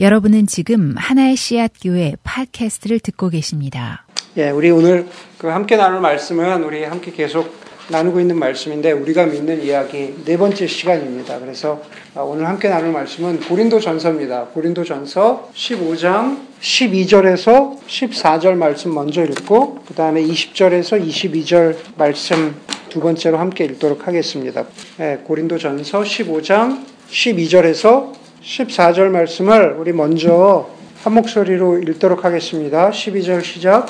여러분은 지금 하나의 씨앗 교회 팟캐스트를 듣고 계십니다. 예, 우리 오늘 그 함께 나눌 말씀은 우리 함께 계속 나누고 있는 말씀인데 우리가 믿는 이야기 네 번째 시간입니다. 그래서 아, 오늘 함께 나눌 말씀은 고린도 전서입니다. 고린도 전서 15장 12절에서 14절 말씀 먼저 읽고 그 다음에 20절에서 22절 말씀 두 번째로 함께 읽도록 하겠습니다. 예, 고린도 전서 15장 12절에서 14절 말씀을 우리 먼저 한 목소리로 읽도록 하겠습니다. 12절 시작.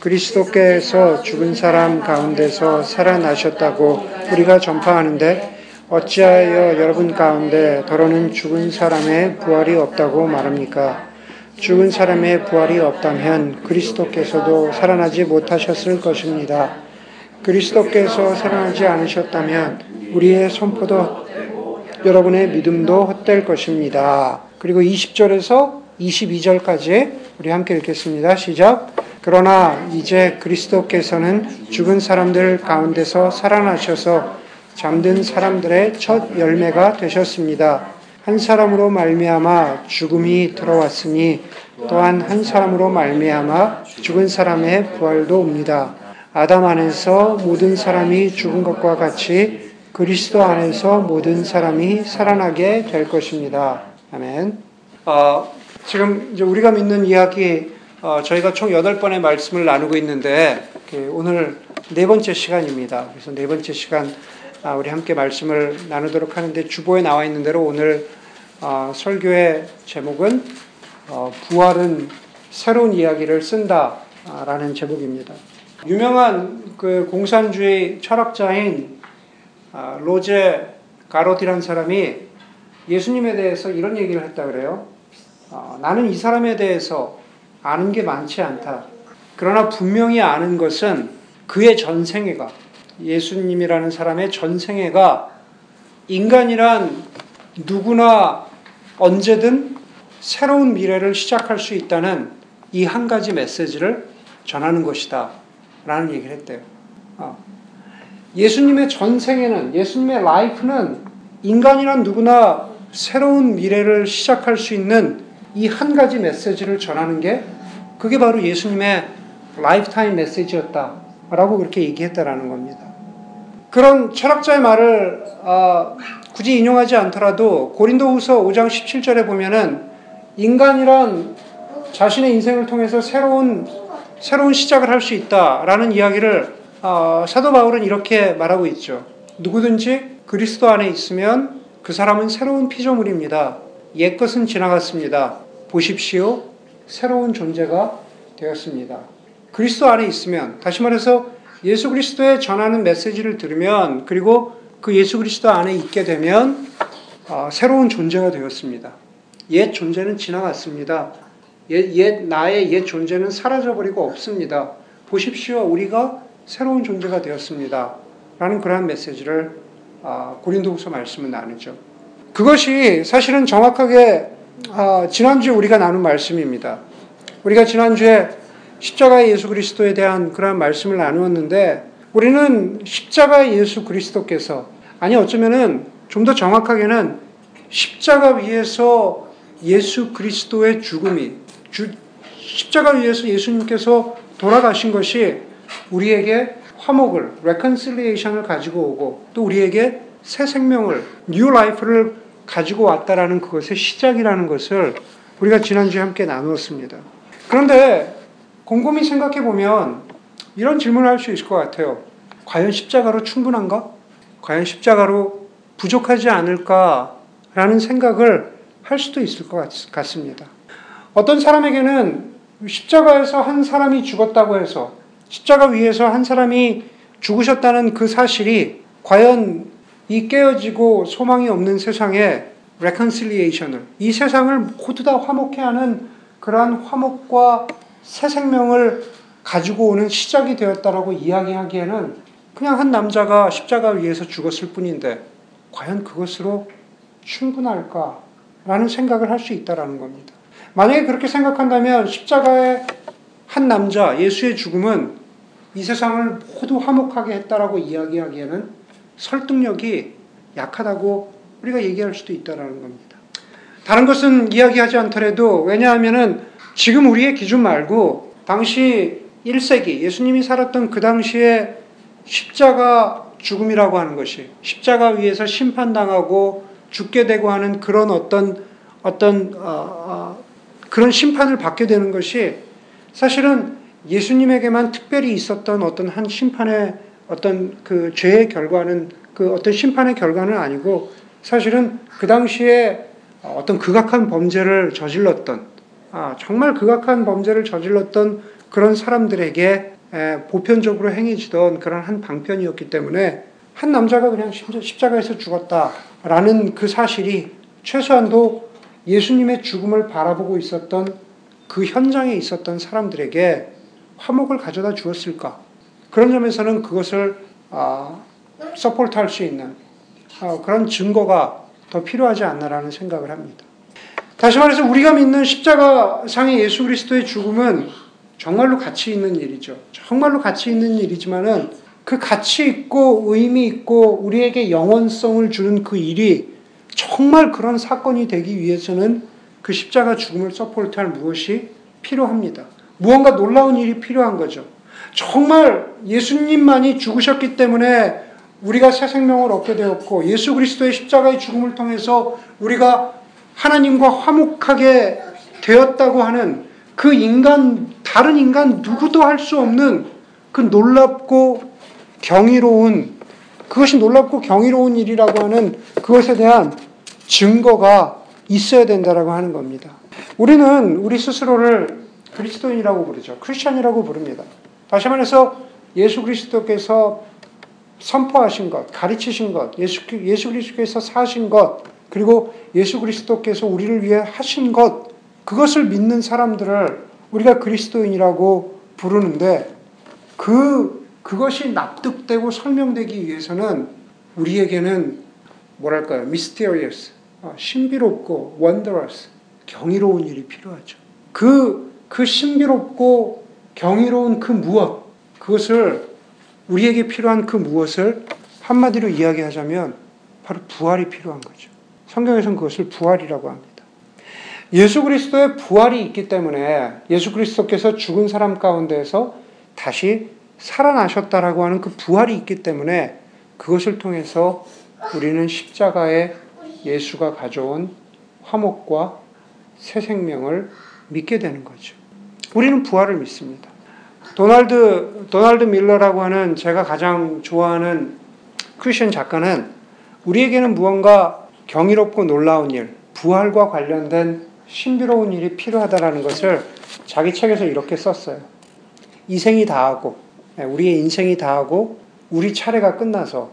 그리스도께서 죽은 사람 가운데서 살아나셨다고 우리가 전파하는데 어찌하여 여러분 가운데 더러는 죽은 사람의 부활이 없다고 말합니까? 죽은 사람의 부활이 없다면 그리스도께서도 살아나지 못하셨을 것입니다. 그리스도께서 살아나지 않으셨다면 우리의 선포도 여러분의 믿음도 헛될 것입니다. 그리고 20절에서 22절까지 우리 함께 읽겠습니다. 시작. 그러나 이제 그리스도께서는 죽은 사람들 가운데서 살아나셔서 잠든 사람들의 첫 열매가 되셨습니다. 한 사람으로 말미암아 죽음이 들어왔으니 또한 한 사람으로 말미암아 죽은 사람의 부활도 옵니다. 아담 안에서 모든 사람이 죽은 것과 같이 그리스도 안에서 모든 사람이 살아나게 될 것입니다. 아멘. 어, 지금 이제 우리가 믿는 이야기 어, 저희가 총 8번의 말씀을 나누고 있는데 그 오늘 네 번째 시간입니다. 그래서 네 번째 시간 아, 우리 함께 말씀을 나누도록 하는데 주보에 나와 있는 대로 오늘 어, 설교의 제목은 어, 부활은 새로운 이야기를 쓴다라는 제목입니다. 유명한 그 공산주의 철학자인 아, 로제 가로디란 사람이 예수님에 대해서 이런 얘기를 했다 그래요. 어, 나는 이 사람에 대해서 아는 게 많지 않다. 그러나 분명히 아는 것은 그의 전생애가 예수님이라는 사람의 전생애가 인간이란 누구나 언제든 새로운 미래를 시작할 수 있다는 이 한 가지 메시지를 전하는 것이다. 라는 얘기를 했대요. 어. 예수님의 전 생애는, 예수님의 life는 인간이란 누구나 새로운 미래를 시작할 수 있는 이 한 가지 메시지를 전하는 게 그게 바로 예수님의 lifetime 메시지였다. 라고 그렇게 얘기했다라는 겁니다. 그런 철학자의 말을 어, 굳이 인용하지 않더라도 고린도후서 5장 17절에 보면은 인간이란 자신의 인생을 통해서 새로운 새로운 시작을 할 수 있다라는 이야기를 어, 사도 바울은 이렇게 말하고 있죠. 누구든지 그리스도 안에 있으면 그 사람은 새로운 피조물입니다. 옛 것은 지나갔습니다. 보십시오. 새로운 존재가 되었습니다. 그리스도 안에 있으면, 다시 말해서 예수 그리스도의 전하는 메시지를 들으면, 그리고 그 예수 그리스도 안에 있게 되면, 어, 새로운 존재가 되었습니다. 옛 존재는 지나갔습니다. 옛, 옛, 나의 옛 존재는 사라져버리고 없습니다. 보십시오. 우리가 새로운 존재가 되었습니다. 라는 그러한 메시지를 아, 고린도후서 말씀은 나누죠. 그것이 사실은 정확하게 아, 지난주에 우리가 나눈 말씀입니다. 우리가 지난주에 십자가의 예수 그리스도에 대한 그러한 말씀을 나누었는데 우리는 십자가의 예수 그리스도께서 아니 어쩌면은 좀 더 정확하게는 십자가 위에서 예수 그리스도의 죽음이 주, 십자가 위에서 예수님께서 돌아가신 것이 우리에게 화목을, reconciliation을 가지고 오고 또 우리에게 새 생명을, new life를 가지고 왔다라는 그것의 시작이라는 것을 우리가 지난주에 함께 나누었습니다. 그런데 곰곰이 생각해 보면 이런 질문을 할 수 있을 것 같아요. 과연 십자가로 충분한가? 과연 십자가로 부족하지 않을까라는 생각을 할 수도 있을 것 같습니다. 어떤 사람에게는 십자가에서 한 사람이 죽었다고 해서 십자가 위에서 한 사람이 죽으셨다는 그 사실이 과연 이 깨어지고 소망이 없는 세상에 reconciliation을 이 세상을 모두 다 화목해 하는 그러한 화목과 새 생명을 가지고 오는 시작이 되었다라고 이야기하기에는 그냥 한 남자가 십자가 위에서 죽었을 뿐인데 과연 그것으로 충분할까라는 생각을 할 수 있다라는 겁니다. 만약에 그렇게 생각한다면 십자가의 한 남자 예수의 죽음은 이 세상을 모두 화목하게 했다라고 이야기하기에는 설득력이 약하다고 우리가 얘기할 수도 있다라는 겁니다. 다른 것은 이야기하지 않더라도 왜냐하면은 지금 우리의 기준 말고 당시 1세기 예수님이 살았던 그 당시에 십자가 죽음이라고 하는 것이 십자가 위에서 심판당하고 죽게 되고 하는 그런 어떤 어떤 어, 어, 그런 심판을 받게 되는 것이 사실은 예수님에게만 특별히 있었던 어떤 한 심판의 어떤 그 죄의 결과는 그 어떤 심판의 결과는 아니고 사실은 그 당시에 어떤 극악한 범죄를 저질렀던 아, 정말 극악한 범죄를 저질렀던 그런 사람들에게 보편적으로 행해지던 그런 한 방편이었기 때문에 한 남자가 그냥 십자가에서 죽었다라는 그 사실이 최소한도 예수님의 죽음을 바라보고 있었던 그 현장에 있었던 사람들에게 화목을 가져다 주었을까? 그런 점에서는 그것을 아, 서포트할 수 있는 아, 그런 증거가 더 필요하지 않나라는 생각을 합니다. 다시 말해서 우리가 믿는 십자가 상의 예수 그리스도의 죽음은 정말로 가치 있는 일이죠. 정말로 가치 있는 일이지만은 그 가치 있고 의미 있고 우리에게 영원성을 주는 그 일이 정말 그런 사건이 되기 위해서는 그 십자가 죽음을 서포트할 무엇이 필요합니다. 무언가 놀라운 일이 필요한 거죠. 정말 예수님만이 죽으셨기 때문에 우리가 새 생명을 얻게 되었고 예수 그리스도의 십자가의 죽음을 통해서 우리가 하나님과 화목하게 되었다고 하는 그 인간 다른 인간 누구도 할 수 없는 그 놀랍고 경이로운 그것이 놀랍고 경이로운 일이라고 하는 그것에 대한 증거가 있어야 된다라고 하는 겁니다. 우리는 우리 스스로를 그리스도인이라고 부르죠. 크리스천이라고 부릅니다. 다시 말해서 예수 그리스도께서 선포하신 것, 가르치신 것, 예수, 예수 그리스도께서 사신 것, 그리고 예수 그리스도께서 우리를 위해 하신 것, 그것을 믿는 사람들을 우리가 그리스도인이라고 부르는데, 그, 그것이 납득되고 설명되기 위해서는 우리에게는 뭐랄까요, 어, 신비롭고 wondrous, 경이로운 일이 필요하죠. 그, 그 신비롭고 경이로운 그 무엇, 그것을 우리에게 필요한 그 무엇을 한마디로 이야기하자면 바로 부활이 필요한 거죠. 성경에서는 그것을 부활이라고 합니다. 예수 그리스도의 부활이 있기 때문에 예수 그리스도께서 죽은 사람 가운데에서 다시 살아나셨다라고 하는 그 부활이 있기 때문에 그것을 통해서 우리는 십자가에 예수가 가져온 화목과 새 생명을 믿게 되는 거죠. 우리는 부활을 믿습니다. 도널드, 도널드 밀러라고 하는 제가 가장 좋아하는 크리스천 작가는 우리에게는 무언가 경이롭고 놀라운 일, 부활과 관련된 신비로운 일이 필요하다라는 것을 자기 책에서 이렇게 썼어요. 이 생이 다하고, 네, 우리의 인생이 다하고, 우리 차례가 끝나서,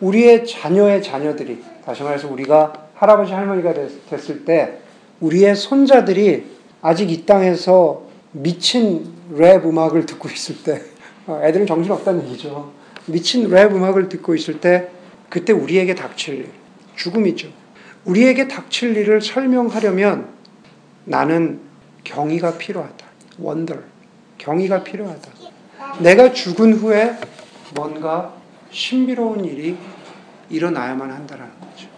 우리의 자녀의 자녀들이, 다시 말해서 우리가 할아버지 할머니가 됐, 을 때 우리의 손자들이 아직 이 땅에서 미친 랩 음악을 듣고 있을 때, 어, 애들은 정신 없다는 얘기죠. 미친 랩 음악을 듣고 있을 때, 그때 우리에게 닥칠 일, 죽음이죠. 우리에게 닥칠 일을 설명하려면 나는 경의가 필요하다. 원더. 경의가 필요하다. 내가 죽은 후에 뭔가 신비로운 일이 일어나야만 한다라는 거죠.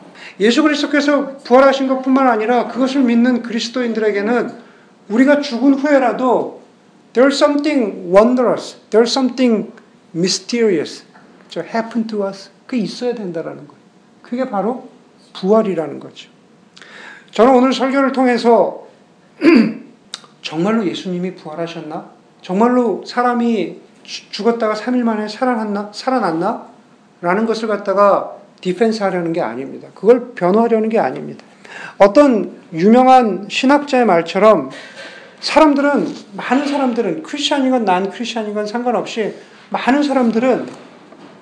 예수 그리스도께서 부활하신 것뿐만 아니라 그것을 믿는 그리스도인들에게는 우리가 죽은 후에라도 there's something wondrous, there's something mysterious happen to us. 그게 있어야 된다라는 거예요. 그게 바로 부활이라는 거죠. 저는 오늘 설교를 통해서 정말로 예수님이 부활하셨나? 정말로 사람이 죽었다가 3일 만에 살아났나? 살아났나? 라는 것을 갖다가 디펜스 하려는 게 아닙니다. 그걸 변호하려는 게 아닙니다. 어떤 유명한 신학자의 말처럼 사람들은, 많은 사람들은, 크리스천이건 난 크리스천이건 상관없이 많은 사람들은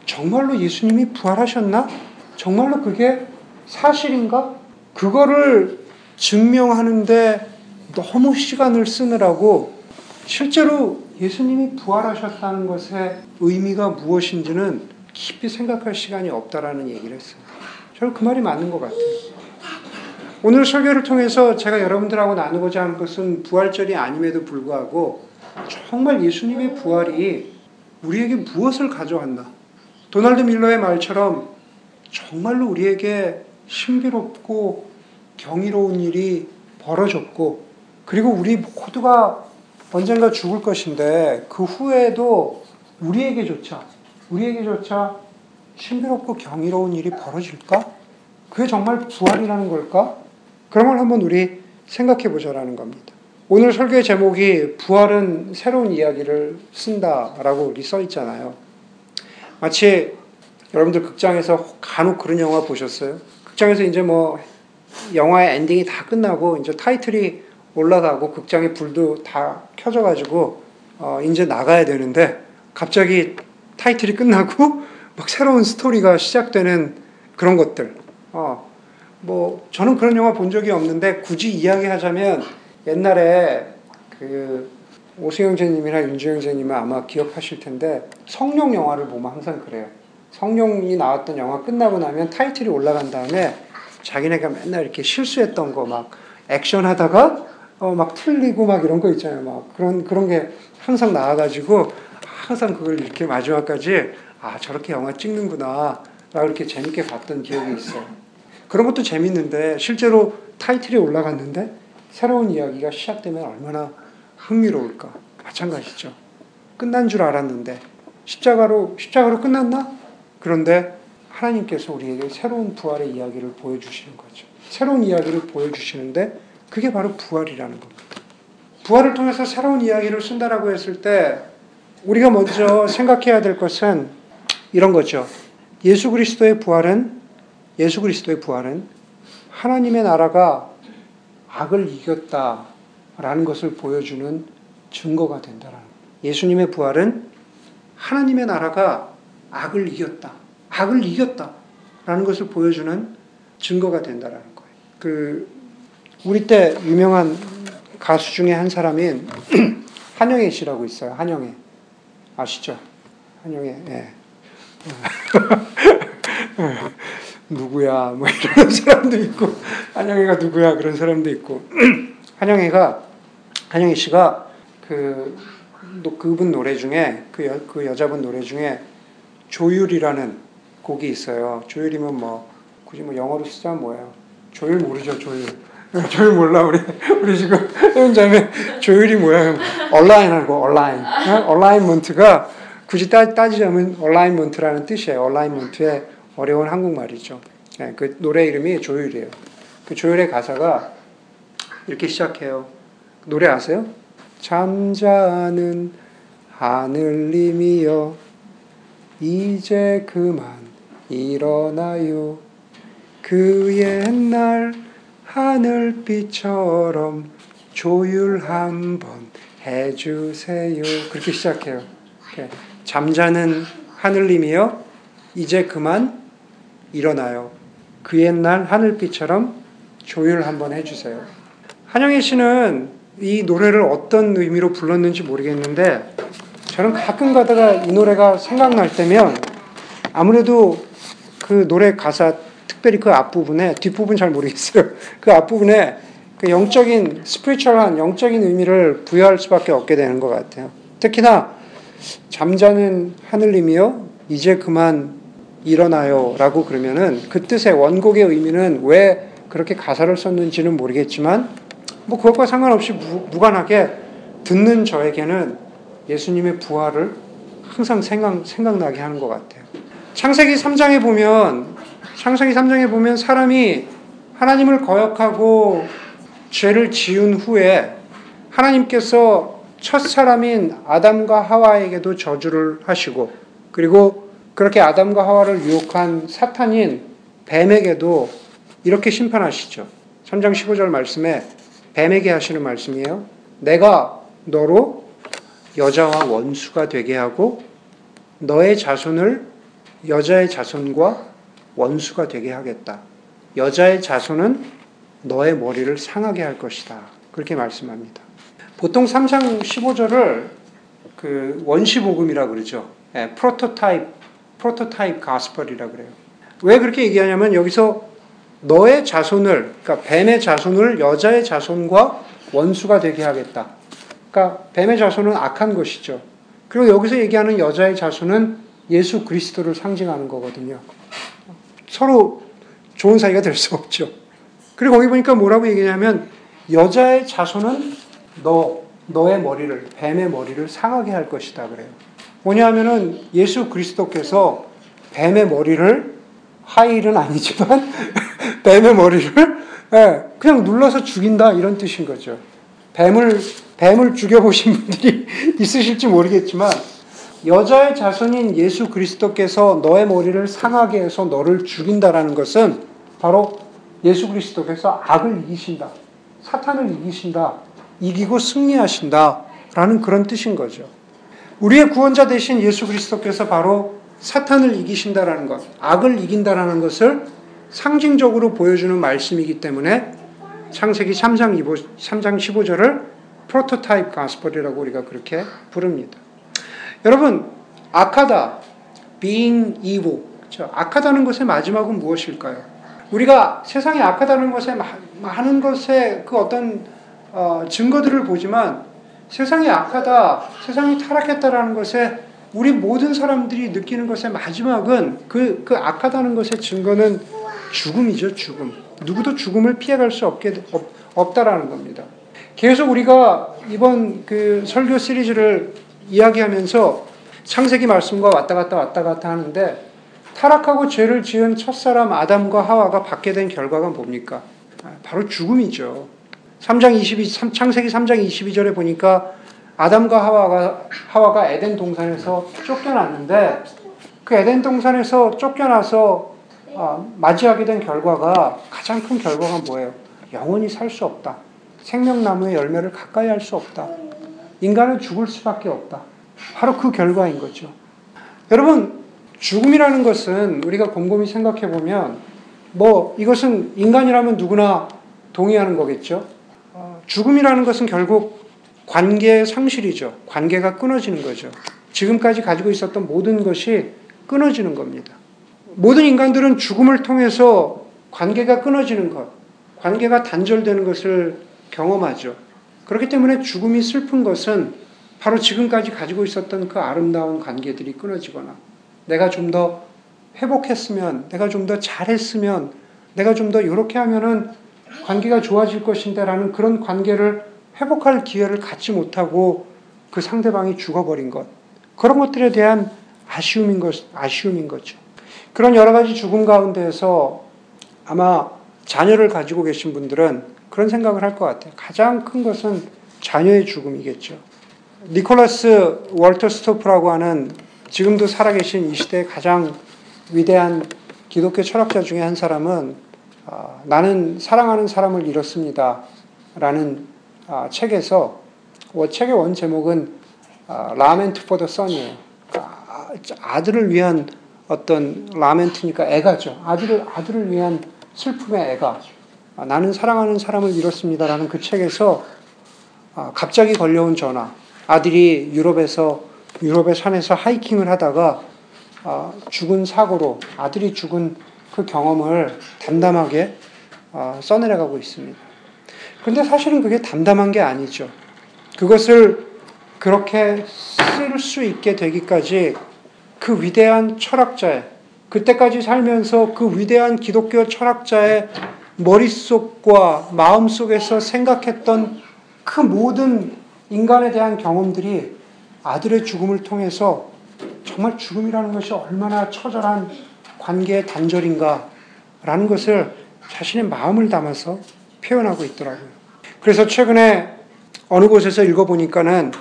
정말로 예수님이 부활하셨나? 정말로 그게 사실인가? 그거를 증명하는데 너무 시간을 쓰느라고 실제로 예수님이 부활하셨다는 것의 의미가 무엇인지는 깊이 생각할 시간이 없다라는 얘기를 했어요. 저는 그 말이 맞는 것 같아요. 오늘 설교를 통해서 제가 여러분들하고 나누고자 하는 것은 부활절이 아님에도 불구하고 정말 예수님의 부활이 우리에게 무엇을 가져왔나? 도널드 밀러의 말처럼 정말로 우리에게 신비롭고 경이로운 일이 벌어졌고, 그리고 우리 모두가 언젠가 죽을 것인데, 그 후에도 우리에게조차, 우리에게조차 신비롭고 경이로운 일이 벌어질까? 그게 정말 부활이라는 걸까? 그런 걸 한번 우리 생각해 보자라는 겁니다. 오늘 설교의 제목이 부활은 새로운 이야기를 쓴다라고 우리 써 있잖아요. 마치 여러분들 극장에서 간혹 그런 영화 보셨어요? 극장에서 이제 뭐 영화의 엔딩이 다 끝나고 이제 타이틀이 올라가고 극장의 불도 다 켜져가지고 어 이제 나가야 되는데 갑자기 타이틀이 끝나고 막 새로운 스토리가 시작되는 그런 것들. 어, 뭐 저는 그런 영화 본 적이 없는데 굳이 이야기하자면 옛날에 그 오승영 제님이나 윤주영 제님은 아마 기억하실 텐데 성룡 영화를 보면 항상 그래요. 성룡이 나왔던 영화 끝나고 나면 타이틀이 올라간 다음에 자기네가 맨날 이렇게 실수했던 거 막 액션 하다가 어 막 틀리고 막 이런 거 있잖아요. 막 그런 그런 게 항상 나와가지고 항상 그걸 이렇게 마지막까지 아 저렇게 영화 찍는구나 라고 이렇게 재밌게 봤던 기억이 있어요. 그런 것도 재밌는데 실제로 타이틀이 올라갔는데 새로운 이야기가 시작되면 얼마나 흥미로울까 마찬가지죠. 끝난 줄 알았는데 십자가로 십자가로 끝났나? 그런데 하나님께서 우리에게 새로운 부활의 이야기를 보여주시는 거죠. 새로운 이야기를 보여주시는데 그게 바로 부활이라는 겁니다. 부활을 통해서 새로운 이야기를 쓴다라고 했을 때 우리가 먼저 생각해야 될 것은 이런 거죠. 예수 그리스도의 부활은 예수 그리스도의 부활은 하나님의 나라가 악을 이겼다라는 것을 보여주는 증거가 된다라는 예수님의 부활은 하나님의 나라가 악을 이겼다. 악을 이겼다라는 것을 보여주는 증거가 된다라는 거예요. 그 우리 때 유명한 가수 중에 한 사람인 한영애 씨라고 있어요. 한영애 아시죠? 한영애. 예. 누구야 뭐 이런 사람도 있고 한영애가 누구야 그런 사람도 있고 한영애가 한영애 씨가 그 그분 노래 중에 그, 여, 그 여자분 노래 중에 조율이라는 곡이 있어요. 조율이면 뭐 굳이 뭐 영어로 쓰자면 뭐예요? 조율 모르죠 조율. 조율 몰라 우리 우리 지금 회원자매 조율이 뭐야? 얼라인하고 얼라인. 얼라인먼트가 굳이 따, 따지자면 얼라인먼트라는 뜻이에요. 얼라인먼트의 어려운 한국말이죠. 네, 그 노래 이름이 조율이에요. 그 조율의 가사가 이렇게 시작해요. 노래 아세요? 잠자는 하늘님이여 이제 그만 일어나요. 그 옛날 하늘빛처럼 조율 한번 해주세요. 그렇게 시작해요. 잠자는 하늘님이여 이제 그만 일어나요. 그 옛날 하늘빛처럼 조율 한번 해주세요. 한영애 씨는 이 노래를 어떤 의미로 불렀는지 모르겠는데 저는 가끔 가다가 이 노래가 생각날 때면 아무래도 그 노래 가사 특별히 그 앞부분에 뒷부분 잘 모르겠어요. 그 앞부분에 그 영적인 스피리추얼한 영적인 의미를 부여할 수밖에 없게 되는 것 같아요. 특히나 잠자는 하늘님이요 이제 그만 일어나요라고 그러면은 그 뜻의 원곡의 의미는 왜 그렇게 가사를 썼는지는 모르겠지만 뭐 그것과 상관없이 무, 무관하게 듣는 저에게는 예수님의 부활을 항상 생각, 생각나게 하는 것 같아요. 창세기 3장에 보면 창세기 3장에 보면 사람이 하나님을 거역하고 죄를 지은 후에 하나님께서 첫 사람인 아담과 하와에게도 저주를 하시고 그리고 그렇게 아담과 하와를 유혹한 사탄인 뱀에게도 이렇게 심판하시죠. 3장 15절 말씀에 뱀에게 하시는 말씀이에요. 내가 너로 여자와 원수가 되게 하고 너의 자손을 여자의 자손과 원수가 되게 하겠다. 여자의 자손은 너의 머리를 상하게 할 것이다. 그렇게 말씀합니다. 보통 3장 15절을 그 원시복음이라 그러죠. 예, 프로토타입, 프로토타입 가스펄이라 그래요. 왜 그렇게 얘기하냐면 여기서 너의 자손을, 그러니까 뱀의 자손을 여자의 자손과 원수가 되게 하겠다. 그러니까 뱀의 자손은 악한 것이죠. 그리고 여기서 얘기하는 여자의 자손은 예수 그리스도를 상징하는 거거든요. 서로 좋은 사이가 될 수 없죠. 그리고 거기 보니까 뭐라고 얘기냐면 여자의 자손은 너 너의 머리를 뱀의 머리를 상하게 할 것이다 그래요. 뭐냐면은 예수 그리스도께서 뱀의 머리를 하일은 아니지만 뱀의 머리를 예, 그냥 눌러서 죽인다 이런 뜻인 거죠. 뱀을 뱀을 죽여보신 분들이 있으실지 모르겠지만 여자의 자손인 예수 그리스도께서 너의 머리를 상하게 해서 너를 죽인다라는 것은 바로 예수 그리스도께서 악을 이기신다. 사탄을 이기신다. 이기고 승리하신다. 라는 그런 뜻인 거죠. 우리의 구원자 되신 예수 그리스도께서 바로 사탄을 이기신다라는 것, 악을 이긴다라는 것을 상징적으로 보여주는 말씀이기 때문에 창세기 3장 3장 15절을 프로토타입 가스퍼리라고 우리가 그렇게 부릅니다. 여러분, 악하다, being evil. 그렇죠? 악하다는 것의 마지막은 무엇일까요? 우리가 세상에 악하다는 것에 많은 것에 그 어떤 어, 증거들을 보지만 세상이 악하다, 세상이 타락했다라는 것에 우리 모든 사람들이 느끼는 것의 마지막은 그, 그 악하다는 것의 증거는 죽음이죠, 죽음. 누구도 죽음을 피해갈 수 없게, 없, 없다라는 겁니다. 계속 우리가 이번 그 설교 시리즈를 이야기하면서 창세기 말씀과 왔다 갔다 왔다 갔다 하는데 타락하고 죄를 지은 첫사람 아담과 하와가 받게 된 결과가 뭡니까? 아, 바로 죽음이죠. 3장 22, 창세기 3장 22절에 보니까 아담과 하와가, 하와가 에덴 동산에서 쫓겨났는데 그 에덴 동산에서 쫓겨나서 어, 맞이하게 된 결과가 가장 큰 결과가 뭐예요? 영원히 살 수 없다. 생명나무의 열매를 가까이 할 수 없다. 인간은 죽을 수밖에 없다. 바로 그 결과인 거죠. 여러분, 죽음이라는 것은 우리가 곰곰이 생각해 보면 뭐 이것은 인간이라면 누구나 동의하는 거겠죠. 어, 죽음이라는 것은 결국 관계의 상실이죠. 관계가 끊어지는 거죠. 지금까지 가지고 있었던 모든 것이 끊어지는 겁니다. 모든 인간들은 죽음을 통해서 관계가 끊어지는 것, 관계가 단절되는 것을 경험하죠. 그렇기 때문에 죽음이 슬픈 것은 바로 지금까지 가지고 있었던 그 아름다운 관계들이 끊어지거나 내가 좀 더 회복했으면, 내가 좀 더 잘했으면, 내가 좀 더 이렇게 하면은 관계가 좋아질 것인데라는 그런 관계를 회복할 기회를 갖지 못하고 그 상대방이 죽어버린 것. 그런 것들에 대한 아쉬움인 것, 아쉬움인 거죠. 그런 여러 가지 죽음 가운데에서 아마 자녀를 가지고 계신 분들은 그런 생각을 할 것 같아요. 가장 큰 것은 자녀의 죽음이겠죠. 니콜라스 월터스토프라고 하는 지금도 살아계신 이 시대의 가장 위대한 기독교 철학자 중에 한 사람은 어, 나는 사랑하는 사람을 잃었습니다. 라는 어, 책에서 어, 책의 원 제목은 Lament for the Son이에요. 아들을 위한 어떤 라멘트니까 애가죠. 아들을 아들을 위한 슬픔의 애가. 아, 나는 사랑하는 사람을 잃었습니다라는 그 책에서 아, 갑자기 걸려온 전화. 아들이 유럽에서 유럽의 산에서 하이킹을 하다가 아, 죽은 사고로 아들이 죽은 그 경험을 담담하게 써내려가고 있습니다. 그런데 사실은 그게 담담한 게 아니죠. 그것을 그렇게 쓸 수 있게 되기까지 그 위대한 철학자의 그때까지 살면서 그 위대한 기독교 철학자의 머릿속과 마음속에서 생각했던 그 모든 인간에 대한 경험들이 아들의 죽음을 통해서 정말 죽음이라는 것이 얼마나 처절한 관계의 단절인가라는 것을 자신의 마음을 담아서 표현하고 있더라고요. 그래서 최근에 어느 곳에서 읽어보니까는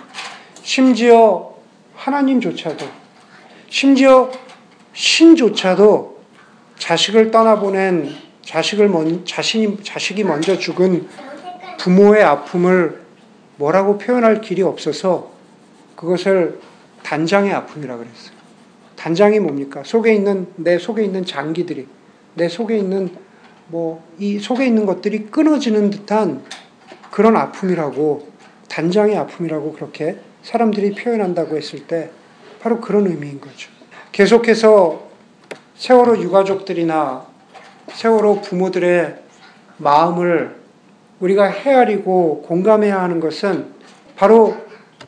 심지어 하나님조차도 심지어 신조차도 자식을 떠나보낸 자식을 먼, 자신이, 자식이 먼저 죽은 부모의 아픔을 뭐라고 표현할 길이 없어서 그것을 단장의 아픔이라 그랬어요. 단장이 뭡니까? 속에 있는, 내 속에 있는 장기들이, 내 속에 있는, 뭐, 이 속에 있는 것들이 끊어지는 듯한 그런 아픔이라고, 단장의 아픔이라고 그렇게 사람들이 표현한다고 했을 때 바로 그런 의미인 거죠. 계속해서 세월호 유가족들이나 세월호 부모들의 마음을 우리가 헤아리고 공감해야 하는 것은 바로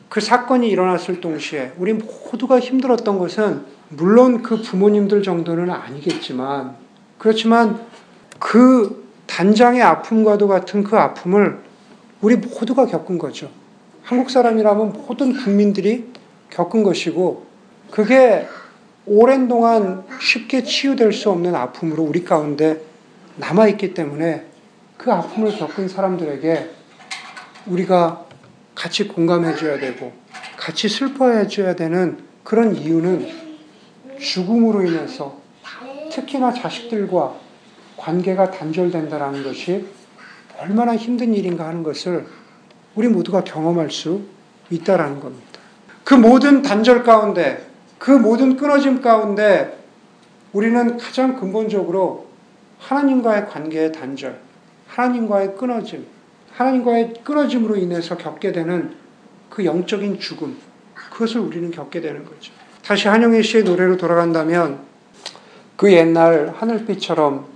그 사건이 일어났을 동시에 우리 모두가 힘들었던 것은 물론 그 부모님들 정도는 아니겠지만 그렇지만 그 단장의 아픔과도 같은 그 아픔을 우리 모두가 겪은 거죠. 한국 사람이라면 모든 국민들이 겪은 것이고 그게 오랜 동안 쉽게 치유될 수 없는 아픔으로 우리 가운데 남아있기 때문에 그 아픔을 겪은 사람들에게 우리가 같이 공감해줘야 되고 같이 슬퍼해줘야 되는 그런 이유는 죽음으로 인해서 특히나 자식들과 관계가 단절된다는 것이 얼마나 힘든 일인가 하는 것을 우리 모두가 경험할 수 있다라는 겁니다. 그 모든 단절 가운데, 그 모든 끊어짐 가운데 우리는 가장 근본적으로 하나님과의 관계의 단절, 하나님과의 끊어짐, 하나님과의 끊어짐으로 인해서 겪게 되는 그 영적인 죽음, 그것을 우리는 겪게 되는 거죠. 다시 한영애 씨의 노래로 돌아간다면 그 옛날 하늘빛처럼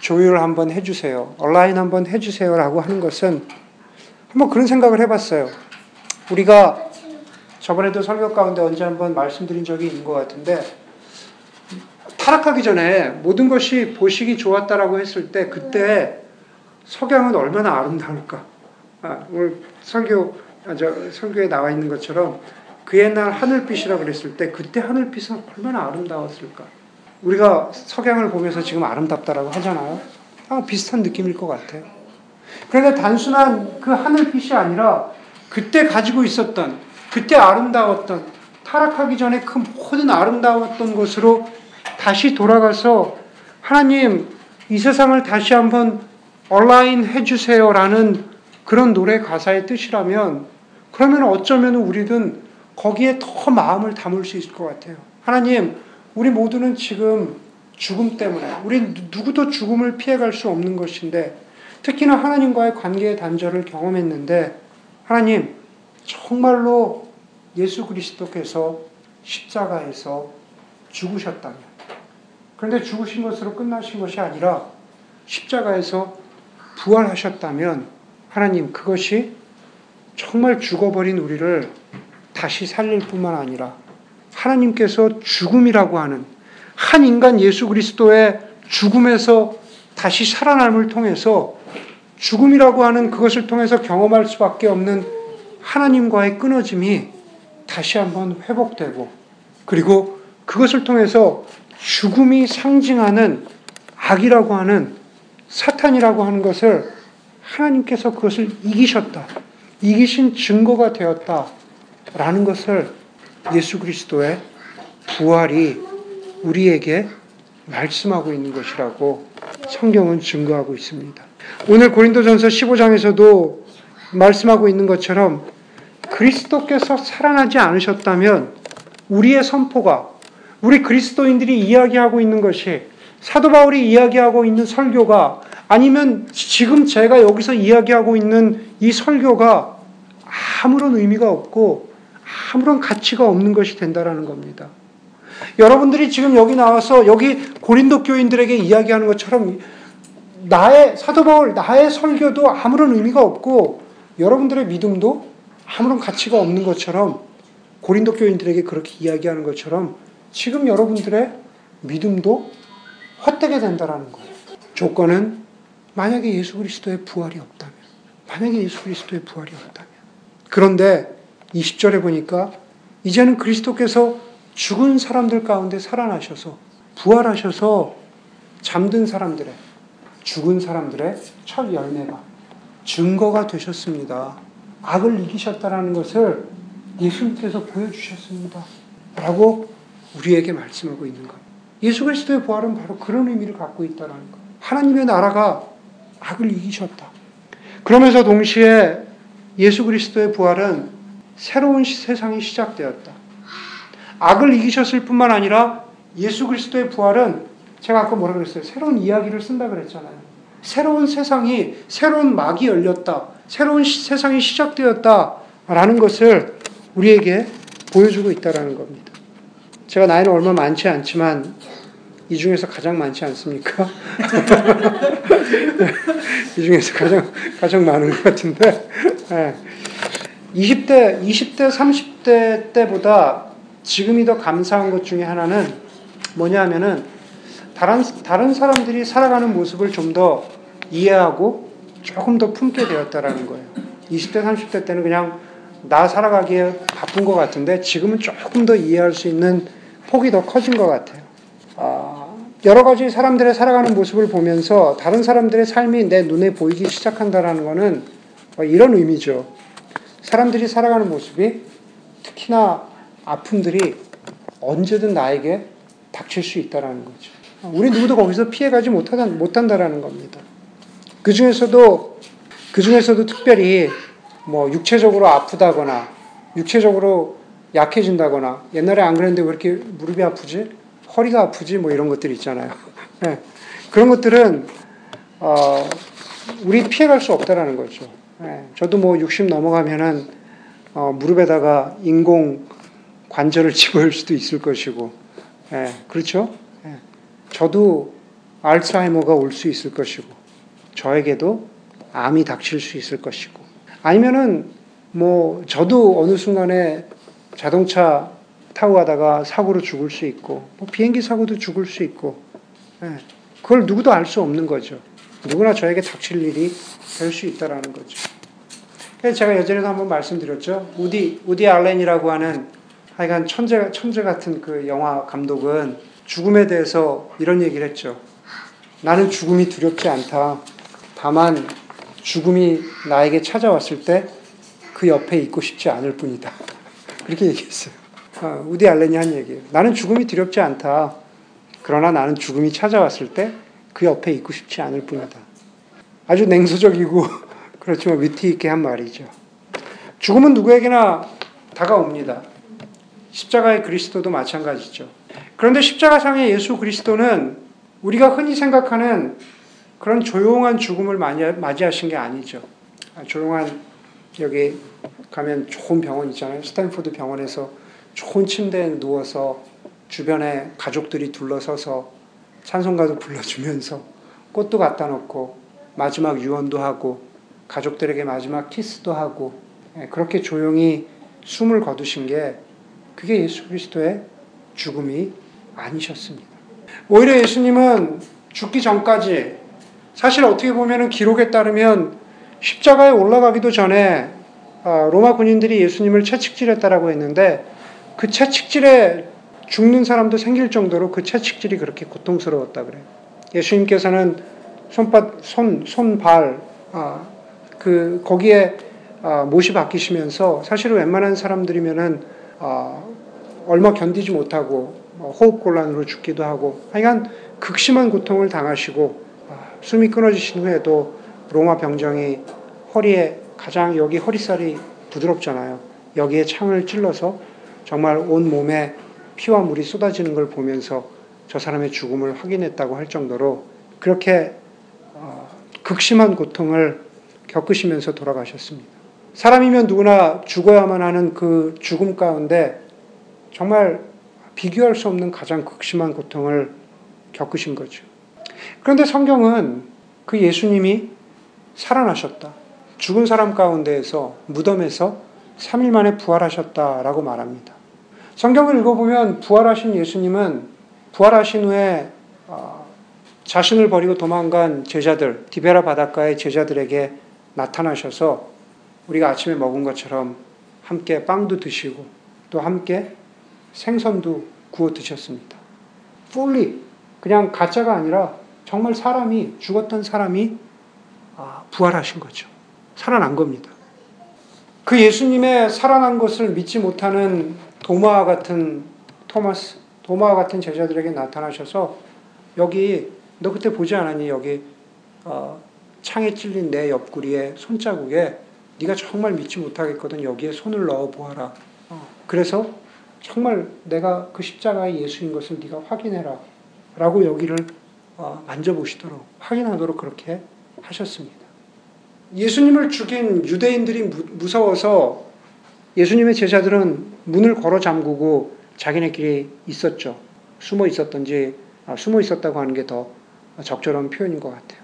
조율 한번 해주세요. 온라인 한번 해주세요라고 하는 것은 한번 그런 생각을 해봤어요. 우리가 저번에도 설교 가운데 언제 한번 말씀드린 적이 있는 것 같은데 타락하기 전에 모든 것이 보시기 좋았다라고 했을 때 그때 석양은 얼마나 아름다울까. 아, 오늘 설교 아, 저 설교에 나와 있는 것처럼 그 옛날 하늘빛이라 그랬을 때 그때 하늘빛은 얼마나 아름다웠을까. 우리가 석양을 보면서 지금 아름답다라고 하잖아요. 아, 비슷한 느낌일 것 같아요. 그런데 단순한 그 하늘빛이 아니라 그때 가지고 있었던, 그때 아름다웠던, 타락하기 전에 그 모든 아름다웠던 것으로 다시 돌아가서 하나님 이 세상을 다시 한번 온라인 해주세요라는 그런 노래 가사의 뜻이라면 그러면 어쩌면 우리는 거기에 더 마음을 담을 수 있을 것 같아요. 하나님, 우리 모두는 지금 죽음 때문에, 우리 누구도 죽음을 피해갈 수 없는 것인데, 특히나 하나님과의 관계의 단절을 경험했는데, 하나님, 정말로 예수 그리스도께서 십자가에서 죽으셨다면, 그런데 죽으신 것으로 끝나신 것이 아니라 십자가에서 부활하셨다면, 하나님, 그것이 정말 죽어버린 우리를 다시 살릴 뿐만 아니라 하나님께서 죽음이라고 하는 한 인간 예수 그리스도의 죽음에서 다시 살아남을 통해서 죽음이라고 하는 그것을 통해서 경험할 수밖에 없는 하나님과의 끊어짐이 다시 한번 회복되고 그리고 그것을 통해서 죽음이 상징하는 악이라고 하는 사탄이라고 하는 것을 하나님께서 그것을 이기셨다. 이기신 증거가 되었다. 라는 것을 예수 그리스도의 부활이 우리에게 말씀하고 있는 것이라고 성경은 증거하고 있습니다. 오늘 고린도전서 15장에서도 말씀하고 있는 것처럼 그리스도께서 살아나지 않으셨다면 우리의 선포가 우리 그리스도인들이 이야기하고 있는 것이 사도 바울이 이야기하고 있는 설교가 아니면 지금 제가 여기서 이야기하고 있는 이 설교가 아무런 의미가 없고 아무런 가치가 없는 것이 된다라는 겁니다. 여러분들이 지금 여기 나와서 여기 고린도 교인들에게 이야기하는 것처럼 나의 사도 바울 나의 설교도 아무런 의미가 없고 여러분들의 믿음도 아무런 가치가 없는 것처럼 고린도 교인들에게 그렇게 이야기하는 것처럼 지금 여러분들의 믿음도 헛되게 된다라는 거예요. 조건은 만약에 예수 그리스도의 부활이 없다면 만약에 예수 그리스도의 부활이 없다면 그런데 20절에 보니까 이제는 그리스도께서 죽은 사람들 가운데 살아나셔서 부활하셔서 잠든 사람들의 죽은 사람들의 첫 열매가 증거가 되셨습니다. 악을 이기셨다라는 것을 예수님께서 보여주셨습니다. 라고 우리에게 말씀하고 있는 것. 예수 그리스도의 부활은 바로 그런 의미를 갖고 있다는 것. 하나님의 나라가 악을 이기셨다. 그러면서 동시에 예수 그리스도의 부활은 새로운 세상이 시작되었다. 악을 이기셨을 뿐만 아니라 예수 그리스도의 부활은 제가 아까 뭐라 그랬어요? 새로운 이야기를 쓴다 그랬잖아요. 새로운 세상이, 새로운 막이 열렸다. 새로운 시, 세상이 시작되었다. 라는 것을 우리에게 보여주고 있다는 겁니다. 제가 나이는 얼마 많지 않지만 이 중에서 가장 많지 않습니까? 이 중에서 가장, 가장 많은 것 같은데. 네. 20대, 20대, 30대 때보다 지금이 더 감사한 것 중에 하나는 뭐냐 하면은 다른, 다른 사람들이 살아가는 모습을 좀 더 이해하고 조금 더 품게 되었다라는 거예요. 20대, 30대 때는 그냥 나 살아가기에 바쁜 것 같은데 지금은 조금 더 이해할 수 있는 폭이 더 커진 것 같아요. 아, 여러 가지 사람들의 살아가는 모습을 보면서 다른 사람들의 삶이 내 눈에 보이기 시작한다라는 것은 이런 의미죠. 사람들이 살아가는 모습이 특히나 아픔들이 언제든 나에게 닥칠 수 있다라는 거죠. 우리 누구도 거기서 피해가지 못한다라는 겁니다. 그 중에서도, 그 중에서도 특별히 뭐 육체적으로 아프다거나 육체적으로 약해진다거나 옛날에 안 그랬는데 왜 이렇게 무릎이 아프지? 허리가 아프지? 뭐 이런 것들 있잖아요. 네. 그런 것들은, 어, 우리 피해갈 수 없다라는 거죠. 네. 저도 뭐 60 넘어가면은, 어, 무릎에다가 인공 관절을 집어일 수도 있을 것이고, 네. 그렇죠? 저도 알츠하이머가 올 수 있을 것이고, 저에게도 암이 닥칠 수 있을 것이고, 아니면은 뭐 저도 어느 순간에 자동차 타고 가다가 사고로 죽을 수 있고, 뭐 비행기 사고도 죽을 수 있고, 예, 그걸 누구도 알 수 없는 거죠. 누구나 저에게 닥칠 일이 될 수 있다라는 거죠. 그래서 제가 예전에도 한번 말씀드렸죠. 우디 우디 알렌이라고 하는 하여간 천재 천재 같은 그 영화 감독은 죽음에 대해서 이런 얘기를 했죠. 나는 죽음이 두렵지 않다. 다만 죽음이 나에게 찾아왔을 때 그 옆에 있고 싶지 않을 뿐이다. 그렇게 얘기했어요. 어, 우디 알렌이 한 얘기예요. 나는 죽음이 두렵지 않다. 그러나 나는 죽음이 찾아왔을 때 그 옆에 있고 싶지 않을 뿐이다. 아주 냉소적이고 그렇지만 위트 있게 한 말이죠. 죽음은 누구에게나 다가옵니다. 십자가의 그리스도도 마찬가지죠. 그런데 십자가상의 예수 그리스도는 우리가 흔히 생각하는 그런 조용한 죽음을 맞이하신 게 아니죠. 아, 조용한 여기 가면 좋은 병원 있잖아요. 스탠포드 병원에서 좋은 침대에 누워서 주변에 가족들이 둘러서서 찬송가도 불러주면서 꽃도 갖다 놓고 마지막 유언도 하고 가족들에게 마지막 키스도 하고 예, 그렇게 조용히 숨을 거두신 게 그게 예수 그리스도의 죽음이 아니셨습니다. 오히려 예수님은 죽기 전까지 사실 어떻게 보면 기록에 따르면 십자가에 올라가기도 전에 아, 로마 군인들이 예수님을 채찍질했다라고 했는데 그 채찍질에 죽는 사람도 생길 정도로 그 채찍질이 그렇게 고통스러웠다 그래요. 예수님께서는 손바, 손, 손발, 아, 그, 거기에 아, 못이 박히시면서 사실은 웬만한 사람들이면은 아, 얼마 견디지 못하고 뭐 호흡곤란으로 죽기도 하고 하여간 극심한 고통을 당하시고 아, 숨이 끊어지신 후에도 로마 병정이 허리에 가장 여기 허리살이 부드럽잖아요. 여기에 창을 찔러서 정말 온 몸에 피와 물이 쏟아지는 걸 보면서 저 사람의 죽음을 확인했다고 할 정도로 그렇게 어, 극심한 고통을 겪으시면서 돌아가셨습니다. 사람이면 누구나 죽어야만 하는 그 죽음 가운데 정말 비교할 수 없는 가장 극심한 고통을 겪으신 거죠. 그런데 성경은 그 예수님이 살아나셨다. 죽은 사람 가운데에서 무덤에서 3일 만에 부활하셨다라고 말합니다. 성경을 읽어보면 부활하신 예수님은 부활하신 후에 어, 자신을 버리고 도망간 제자들, 디베라 바닷가의 제자들에게 나타나셔서 우리가 아침에 먹은 것처럼 함께 빵도 드시고 또 함께 생선도 구워 드셨습니다. fully 그냥 가짜가 아니라 정말 사람이 죽었던 사람이 아, 부활하신 거죠. 살아난 겁니다. 그 예수님의 살아난 것을 믿지 못하는 도마와 같은 토마스, 도마와 같은 제자들에게 나타나셔서 여기 너 그때 보지 않았니? 여기 어, 창에 찔린 내 옆구리에 손자국에 네가 정말 믿지 못하겠거든 여기에 손을 넣어 보아라. 어, 그래서 정말 내가 그 십자가의 예수인 것을 네가 확인해라. 라고 여기를 어, 만져보시도록 확인하도록 그렇게 하셨습니다. 예수님을 죽인 유대인들이 무서워서 예수님의 제자들은 문을 걸어 잠그고 자기네끼리 있었죠. 숨어 있었던지 아, 숨어 있었다고 하는 게 더 적절한 표현인 것 같아요.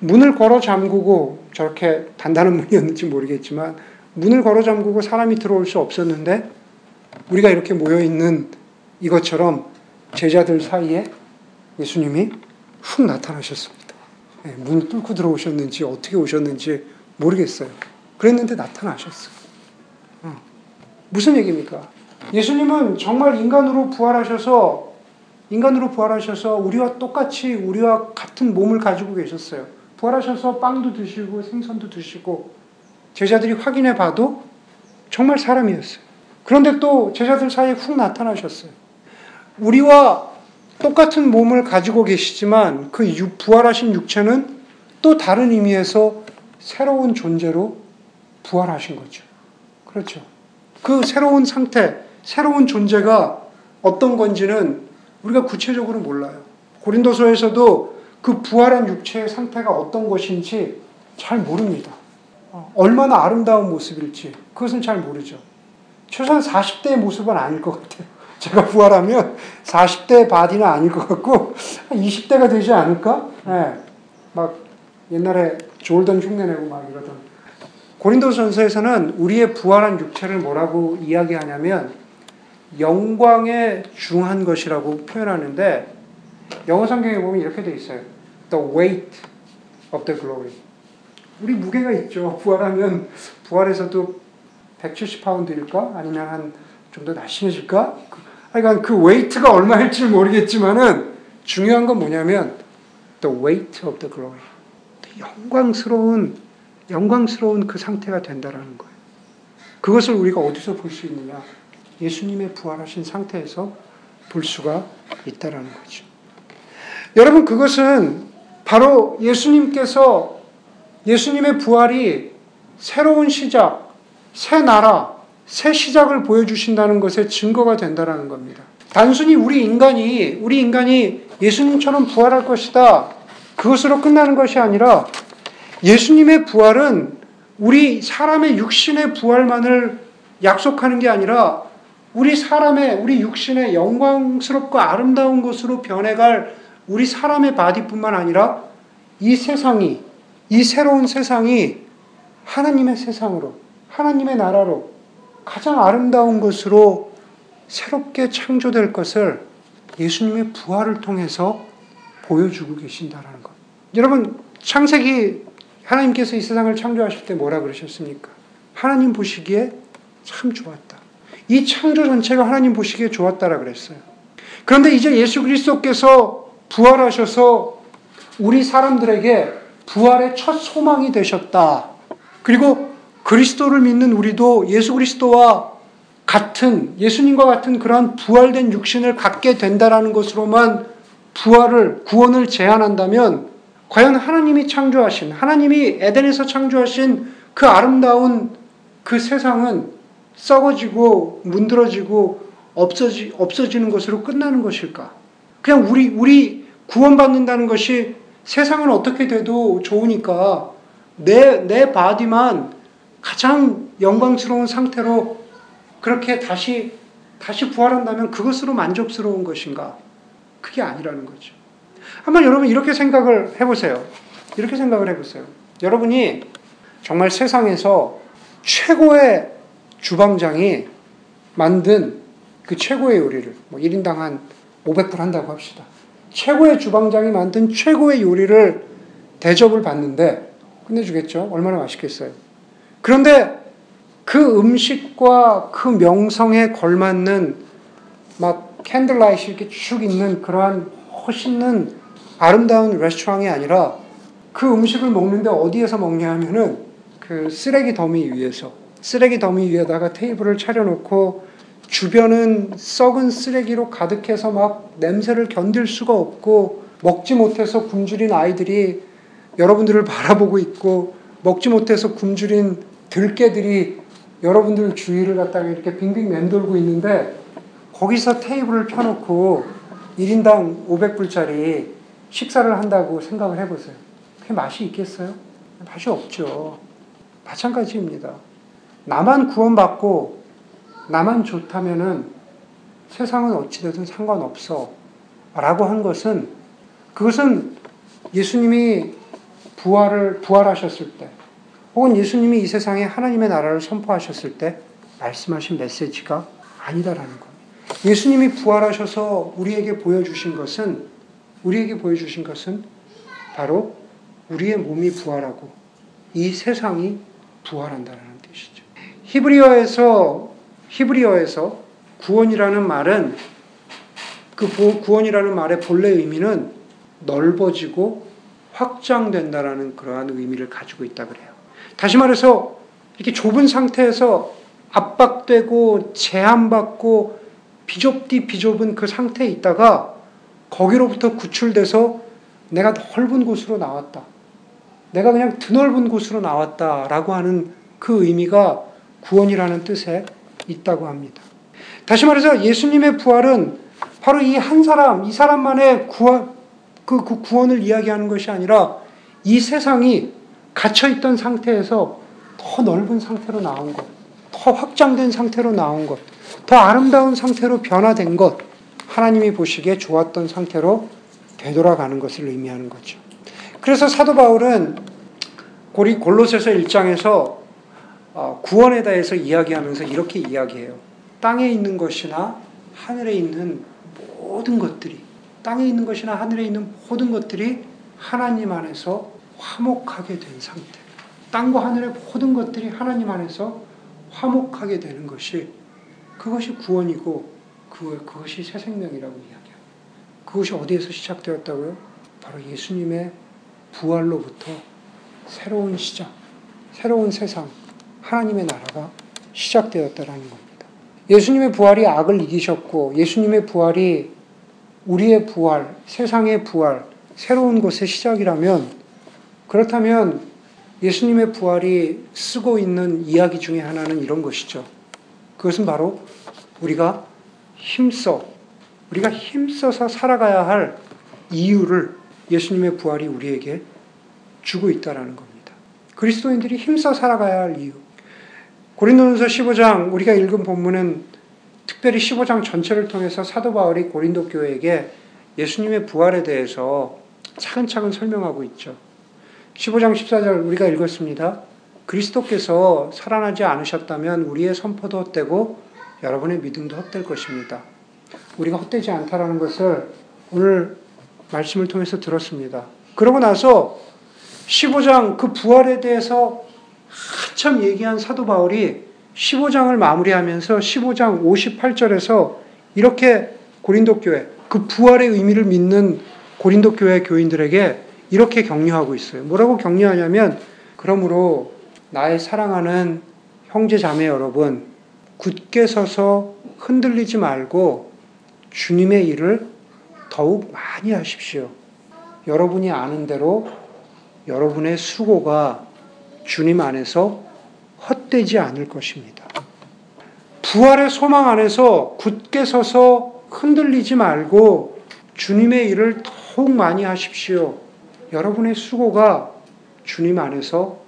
문을 걸어 잠그고 저렇게 단단한 문이었는지 모르겠지만 문을 걸어 잠그고 사람이 들어올 수 없었는데 우리가 이렇게 모여 있는 이것처럼 제자들 사이에 예수님이 훅 나타나셨습니다. 예, 문 뚫고 들어오셨는지 어떻게 오셨는지 모르겠어요. 그랬는데 나타나셨어요. 어. 무슨 얘기입니까? 예수님은 정말 인간으로 부활하셔서 인간으로 부활하셔서 우리와 똑같이 우리와 같은 몸을 가지고 계셨어요. 부활하셔서 빵도 드시고 생선도 드시고 제자들이 확인해 봐도 정말 사람이었어요. 그런데 또 제자들 사이에 훅 나타나셨어요. 우리와 똑같은 몸을 가지고 계시지만 그 부활하신 육체는 또 다른 의미에서 새로운 존재로 부활하신 거죠. 그렇죠. 그 새로운 상태, 새로운 존재가 어떤 건지는 우리가 구체적으로 몰라요. 고린도서에서도 그 부활한 육체의 상태가 어떤 것인지 잘 모릅니다. 어, 얼마나 아름다운 모습일지 그것은 잘 모르죠. 최소한 40대의 모습은 아닐 것 같아요. 제가 부활하면 40대 body는 아닐 것 같고 20대가 되지 않을까? 네. 막 옛날에 졸던 흉내내고 막 이러던 고린도전서에서는 우리의 부활한 육체를 뭐라고 이야기하냐면 영광에 중한 것이라고 표현하는데 영어 성경에 보면 이렇게 돼 있어요. The weight of the glory. 우리 무게가 있죠. 부활하면 부활에서도 170파운드일까? 아니면 한 좀 더 날씬해질까? 하여간 그 웨이트가 얼마일지 모르겠지만은 중요한 건 뭐냐면 the weight of the glory. 영광스러운 영광스러운 그 상태가 된다라는 거예요. 그것을 우리가 어디서 볼 수 있느냐? 예수님의 부활하신 상태에서 볼 수가 있다라는 거죠. 여러분 그것은 바로 예수님께서 예수님의 부활이 새로운 시작, 새 나라, 새 시작을 보여주신다는 것의 증거가 된다라는 겁니다. 단순히 우리 인간이 우리 인간이 예수님처럼 부활할 것이다. 그것으로 끝나는 것이 아니라 예수님의 부활은 우리 사람의 육신의 부활만을 약속하는 게 아니라 우리 사람의 우리 육신의 영광스럽고 아름다운 것으로 변해갈 우리 사람의 바디뿐만 아니라 이 세상이 이 새로운 세상이 하나님의 세상으로 하나님의 나라로 가장 아름다운 것으로 새롭게 창조될 것을 예수님의 부활을 통해서 보여주고 계신다라는 것. 여러분 창세기 하나님께서 이 세상을 창조하실 때 뭐라 그러셨습니까? 하나님 보시기에 참 좋았다. 이 창조 전체가 하나님 보시기에 좋았다라 그랬어요. 그런데 이제 예수 그리스도께서 부활하셔서 우리 사람들에게 부활의 첫 소망이 되셨다. 그리고 그리스도를 믿는 우리도 예수 그리스도와 같은 예수님과 같은 그러한 부활된 육신을 갖게 된다라는 것으로만 부활을 구원을 제안한다면 과연 하나님이 창조하신 하나님이 에덴에서 창조하신 그 아름다운 그 세상은 썩어지고 문드러지고 없어지, 없어지는 것으로 끝나는 것일까? 그냥 우리, 우리 구원받는다는 것이 세상은 어떻게 돼도 좋으니까 내, 내 바디만 가장 영광스러운 상태로 그렇게 다시, 다시 부활한다면 그것으로 만족스러운 것인가? 그게 아니라는 거죠. 한번 여러분 이렇게 생각을 해보세요. 이렇게 생각을 해보세요. 여러분이 정말 세상에서 최고의 주방장이 만든 그 최고의 요리를, 뭐 1인당 한 500불 한다고 합시다. 최고의 주방장이 만든 최고의 요리를 대접을 받는데 끝내주겠죠? 얼마나 맛있겠어요. 그런데 그 음식과 그 명성에 걸맞는 막 candlelight 이렇게 쭉 있는 그러한 멋있는 아름다운 레스토랑이 아니라 그 음식을 먹는데 어디에서 먹냐 하면은 그 쓰레기 더미 위에서 쓰레기 더미 위에다가 테이블을 차려놓고 주변은 썩은 쓰레기로 가득해서 막 냄새를 견딜 수가 없고 먹지 못해서 굶주린 아이들이 여러분들을 바라보고 있고 먹지 못해서 굶주린 들개들이 여러분들 주위를 갖다가 이렇게 빙빙 맴돌고 있는데 거기서 테이블을 펴놓고 1인당 500불짜리 식사를 한다고 생각을 해보세요. 그게 맛이 있겠어요? 맛이 없죠. 마찬가지입니다. 나만 구원받고 나만 좋다면은 세상은 어찌되든 상관없어. 라고 한 것은 그것은 예수님이 부활을, 부활하셨을 때 혹은 예수님이 이 세상에 하나님의 나라를 선포하셨을 때 말씀하신 메시지가 아니다라는 겁니다. 예수님이 부활하셔서 우리에게 보여주신 것은 우리에게 보여주신 것은 바로 우리의 몸이 부활하고 이 세상이 부활한다는 뜻이죠. 히브리어에서 히브리어에서 구원이라는 말은 그 구원이라는 말의 본래 의미는 넓어지고 확장된다라는 그러한 의미를 가지고 있다 그래요. 다시 말해서 이렇게 좁은 상태에서 압박되고 제한받고 비좁디 비좁은 그 상태에 있다가 거기로부터 구출돼서 내가 넓은 곳으로 나왔다. 내가 그냥 드넓은 곳으로 나왔다라고 하는 그 의미가 구원이라는 뜻에 있다고 합니다. 다시 말해서 예수님의 부활은 바로 이 한 사람, 이 사람만의 구원, 그, 그 구원을 이야기하는 것이 아니라 이 세상이 갇혀있던 상태에서 더 넓은 상태로 나온 것, 더 확장된 상태로 나온 것, 더 아름다운 상태로 변화된 것, 하나님이 보시기에 좋았던 상태로 되돌아가는 것을 의미하는 거죠. 그래서 사도 바울은 고리 골로새서 1장에서 어, 구원에 대해서 이야기하면서 이렇게 이야기해요. 땅에 있는 것이나 하늘에 있는 모든 것들이 땅에 있는 것이나 하늘에 있는 모든 것들이 하나님 안에서 화목하게 된 상태. 땅과 하늘의 모든 것들이 하나님 안에서 화목하게 되는 것이 그것이 구원이고 그, 그것이 새 생명이라고 이야기합니다. 그것이 어디에서 시작되었다고요? 바로 예수님의 부활로부터 새로운 시작, 새로운 세상, 하나님의 나라가 시작되었다라는 겁니다. 예수님의 부활이 악을 이기셨고 예수님의 부활이 우리의 부활, 세상의 부활, 새로운 곳의 시작이라면 그렇다면 예수님의 부활이 쓰고 있는 이야기 중에 하나는 이런 것이죠. 그것은 바로 우리가 힘써, 우리가 힘써서 살아가야 할 이유를 예수님의 부활이 우리에게 주고 있다라는 겁니다. 그리스도인들이 힘써 살아가야 할 이유. 고린도전서 15장 우리가 읽은 본문은 특별히 15장 전체를 통해서 사도 바울이 고린도 교회에게 예수님의 부활에 대해서 차근차근 설명하고 있죠. 15장 14절 우리가 읽었습니다. 그리스도께서 살아나지 않으셨다면 우리의 선포도 헛되고 여러분의 믿음도 헛될 것입니다. 우리가 헛되지 않다라는 것을 오늘 말씀을 통해서 들었습니다. 그러고 나서 15장 그 부활에 대해서 한참 얘기한 사도 바울이 15장을 마무리하면서 15장 58절에서 이렇게 고린도 교회, 그 부활의 의미를 믿는 고린도 교회 교인들에게 이렇게 격려하고 있어요. 뭐라고 격려하냐면, 그러므로 나의 사랑하는 형제 자매 여러분, 굳게 서서 흔들리지 말고 주님의 일을 더욱 많이 하십시오. 여러분이 아는 대로 여러분의 수고가 주님 안에서 헛되지 않을 것입니다. 부활의 소망 안에서 굳게 서서 흔들리지 말고 주님의 일을 더욱 많이 하십시오. 여러분의 수고가 주님 안에서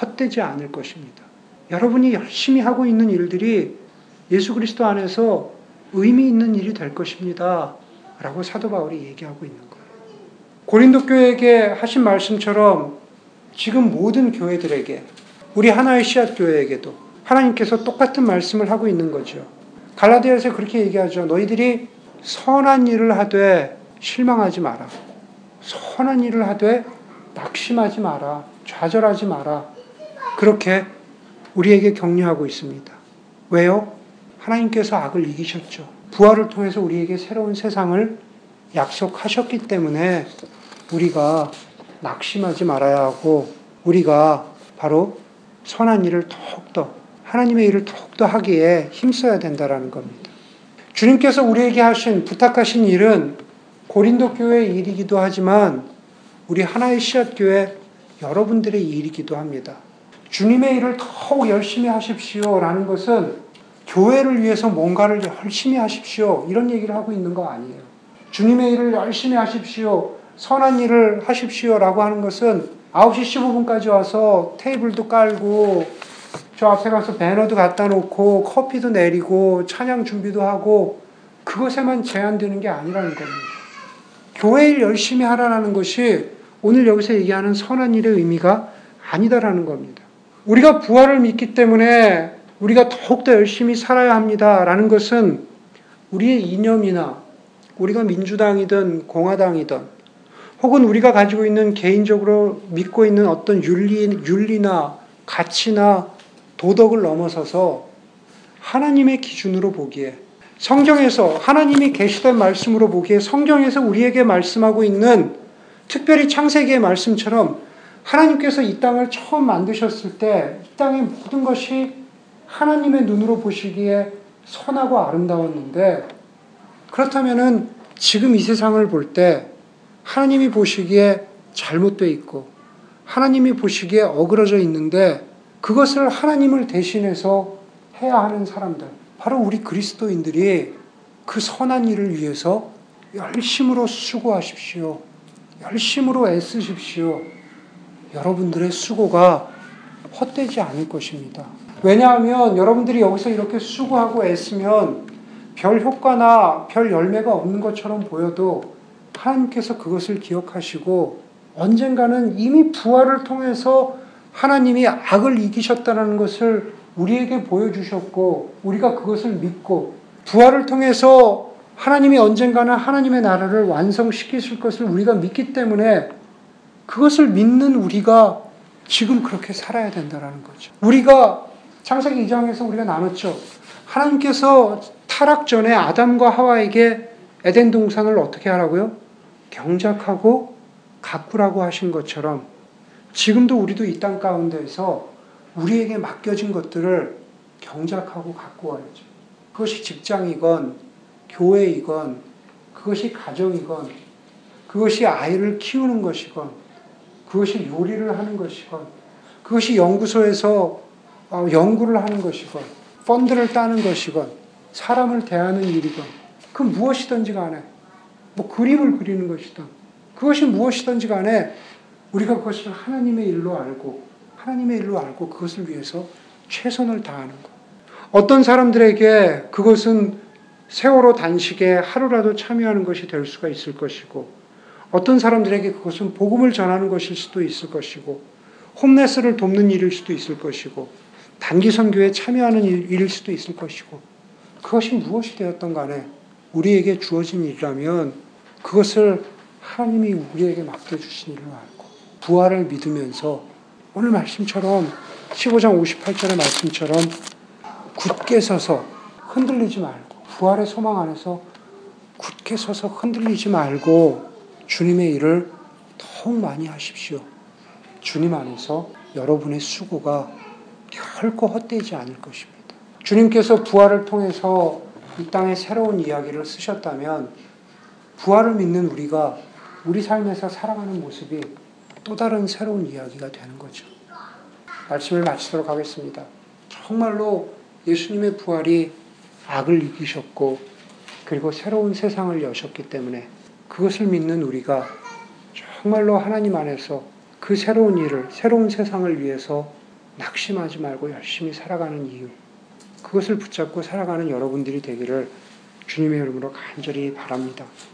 헛되지 않을 것입니다. 여러분이 열심히 하고 있는 일들이 예수 그리스도 안에서 의미 있는 일이 될 것입니다. 라고 사도 바울이 얘기하고 있는 거예요. 고린도 교회에게 하신 말씀처럼 지금 모든 교회들에게 우리 하나의 씨앗 교회에게도 하나님께서 똑같은 말씀을 하고 있는 거죠. 갈라디아에서 그렇게 얘기하죠. 너희들이 선한 일을 하되 실망하지 마라. 선한 일을 하되 낙심하지 마라. 좌절하지 마라. 그렇게 우리에게 격려하고 있습니다. 왜요? 하나님께서 악을 이기셨죠. 부활을 통해서 우리에게 새로운 세상을 약속하셨기 때문에 우리가 낙심하지 말아야 하고 우리가 바로 선한 일을 더욱더 하나님의 일을 더욱더 하기에 힘써야 된다라는 겁니다. 주님께서 우리에게 하신 부탁하신 일은 고린도 교회의 일이기도 하지만 우리 하나의 씨앗 교회 여러분들의 일이기도 합니다. 주님의 일을 더욱 열심히 하십시오라는 것은 교회를 위해서 뭔가를 열심히 하십시오 이런 얘기를 하고 있는 거 아니에요. 주님의 일을 열심히 하십시오. 선한 일을 하십시오라고 하는 것은 9시 15분까지 와서 테이블도 깔고 저 앞에 가서 배너도 갖다 놓고 커피도 내리고 찬양 준비도 하고 그것에만 제한되는 게 아니라는 겁니다. 교회 일 열심히 하라는 것이 오늘 여기서 얘기하는 선한 일의 의미가 아니다라는 겁니다. 우리가 부활을 믿기 때문에 우리가 더욱더 열심히 살아야 합니다라는 것은 우리의 이념이나 우리가 민주당이든 공화당이든 혹은 우리가 가지고 있는 개인적으로 믿고 있는 어떤 윤리, 윤리나 가치나 도덕을 넘어서서 하나님의 기준으로 보기에 성경에서 하나님이 계시된 말씀으로 보기에 성경에서 우리에게 말씀하고 있는 특별히 창세기의 말씀처럼 하나님께서 이 땅을 처음 만드셨을 때 이 땅의 모든 것이 하나님의 눈으로 보시기에 선하고 아름다웠는데 그렇다면은 지금 이 세상을 볼 때 하나님이 보시기에 잘못되어 있고 하나님이 보시기에 어그러져 있는데 그것을 하나님을 대신해서 해야 하는 사람들 바로 우리 그리스도인들이 그 선한 일을 위해서 열심으로 수고하십시오. 열심으로 애쓰십시오. 여러분들의 수고가 헛되지 않을 것입니다. 왜냐하면 여러분들이 여기서 이렇게 수고하고 애쓰면 별 효과나 별 열매가 없는 것처럼 보여도 하나님께서 그것을 기억하시고 언젠가는 이미 부활을 통해서 하나님이 악을 이기셨다는 것을 우리에게 보여주셨고 우리가 그것을 믿고 부활을 통해서 하나님이 언젠가는 하나님의 나라를 완성시키실 것을 우리가 믿기 때문에 그것을 믿는 우리가 지금 그렇게 살아야 된다는 거죠. 우리가 창세기 2장에서 우리가 나눴죠. 하나님께서 타락 전에 아담과 하와에게 에덴 동산을 어떻게 하라고요? 경작하고 가꾸라고 하신 것처럼 지금도 우리도 이 땅 가운데서 우리에게 맡겨진 것들을 경작하고 가꾸어야죠. 그것이 직장이건 교회이건 그것이 가정이건 그것이 아이를 키우는 것이건 그것이 요리를 하는 것이건 그것이 연구소에서 어, 연구를 하는 것이건 펀드를 따는 것이건 사람을 대하는 일이건 그 무엇이든지 간에 뭐 그림을 그리는 것이든 그것이 무엇이든지 간에 우리가 그것을 하나님의 일로 알고 하나님의 일로 알고 그것을 위해서 최선을 다하는 것. 어떤 사람들에게 그것은 세월호 단식에 하루라도 참여하는 것이 될 수가 있을 것이고 어떤 사람들에게 그것은 복음을 전하는 것일 수도 있을 것이고 홈레스를 돕는 일일 수도 있을 것이고 단기 선교에 참여하는 일일 수도 있을 것이고 그것이 무엇이 되었던 간에 우리에게 주어진 일이라면 그것을 하나님이 우리에게 맡겨주신 일로 알고 부활을 믿으면서 오늘 말씀처럼 15장 58절의 말씀처럼 굳게 서서 흔들리지 말고 부활의 소망 안에서 굳게 서서 흔들리지 말고 주님의 일을 더욱 많이 하십시오. 주님 안에서 여러분의 수고가 결코 헛되지 않을 것입니다. 주님께서 부활을 통해서 이 땅에 새로운 이야기를 쓰셨다면 부활을 믿는 우리가 우리 삶에서 살아가는 모습이 또 다른 새로운 이야기가 되는 거죠. 말씀을 마치도록 하겠습니다. 정말로 예수님의 부활이 악을 이기셨고 그리고 새로운 세상을 여셨기 때문에 그것을 믿는 우리가 정말로 하나님 안에서 그 새로운 일을, 새로운 세상을 위해서 낙심하지 말고 열심히 살아가는 이유, 그것을 붙잡고 살아가는 여러분들이 되기를 주님의 이름으로 간절히 바랍니다.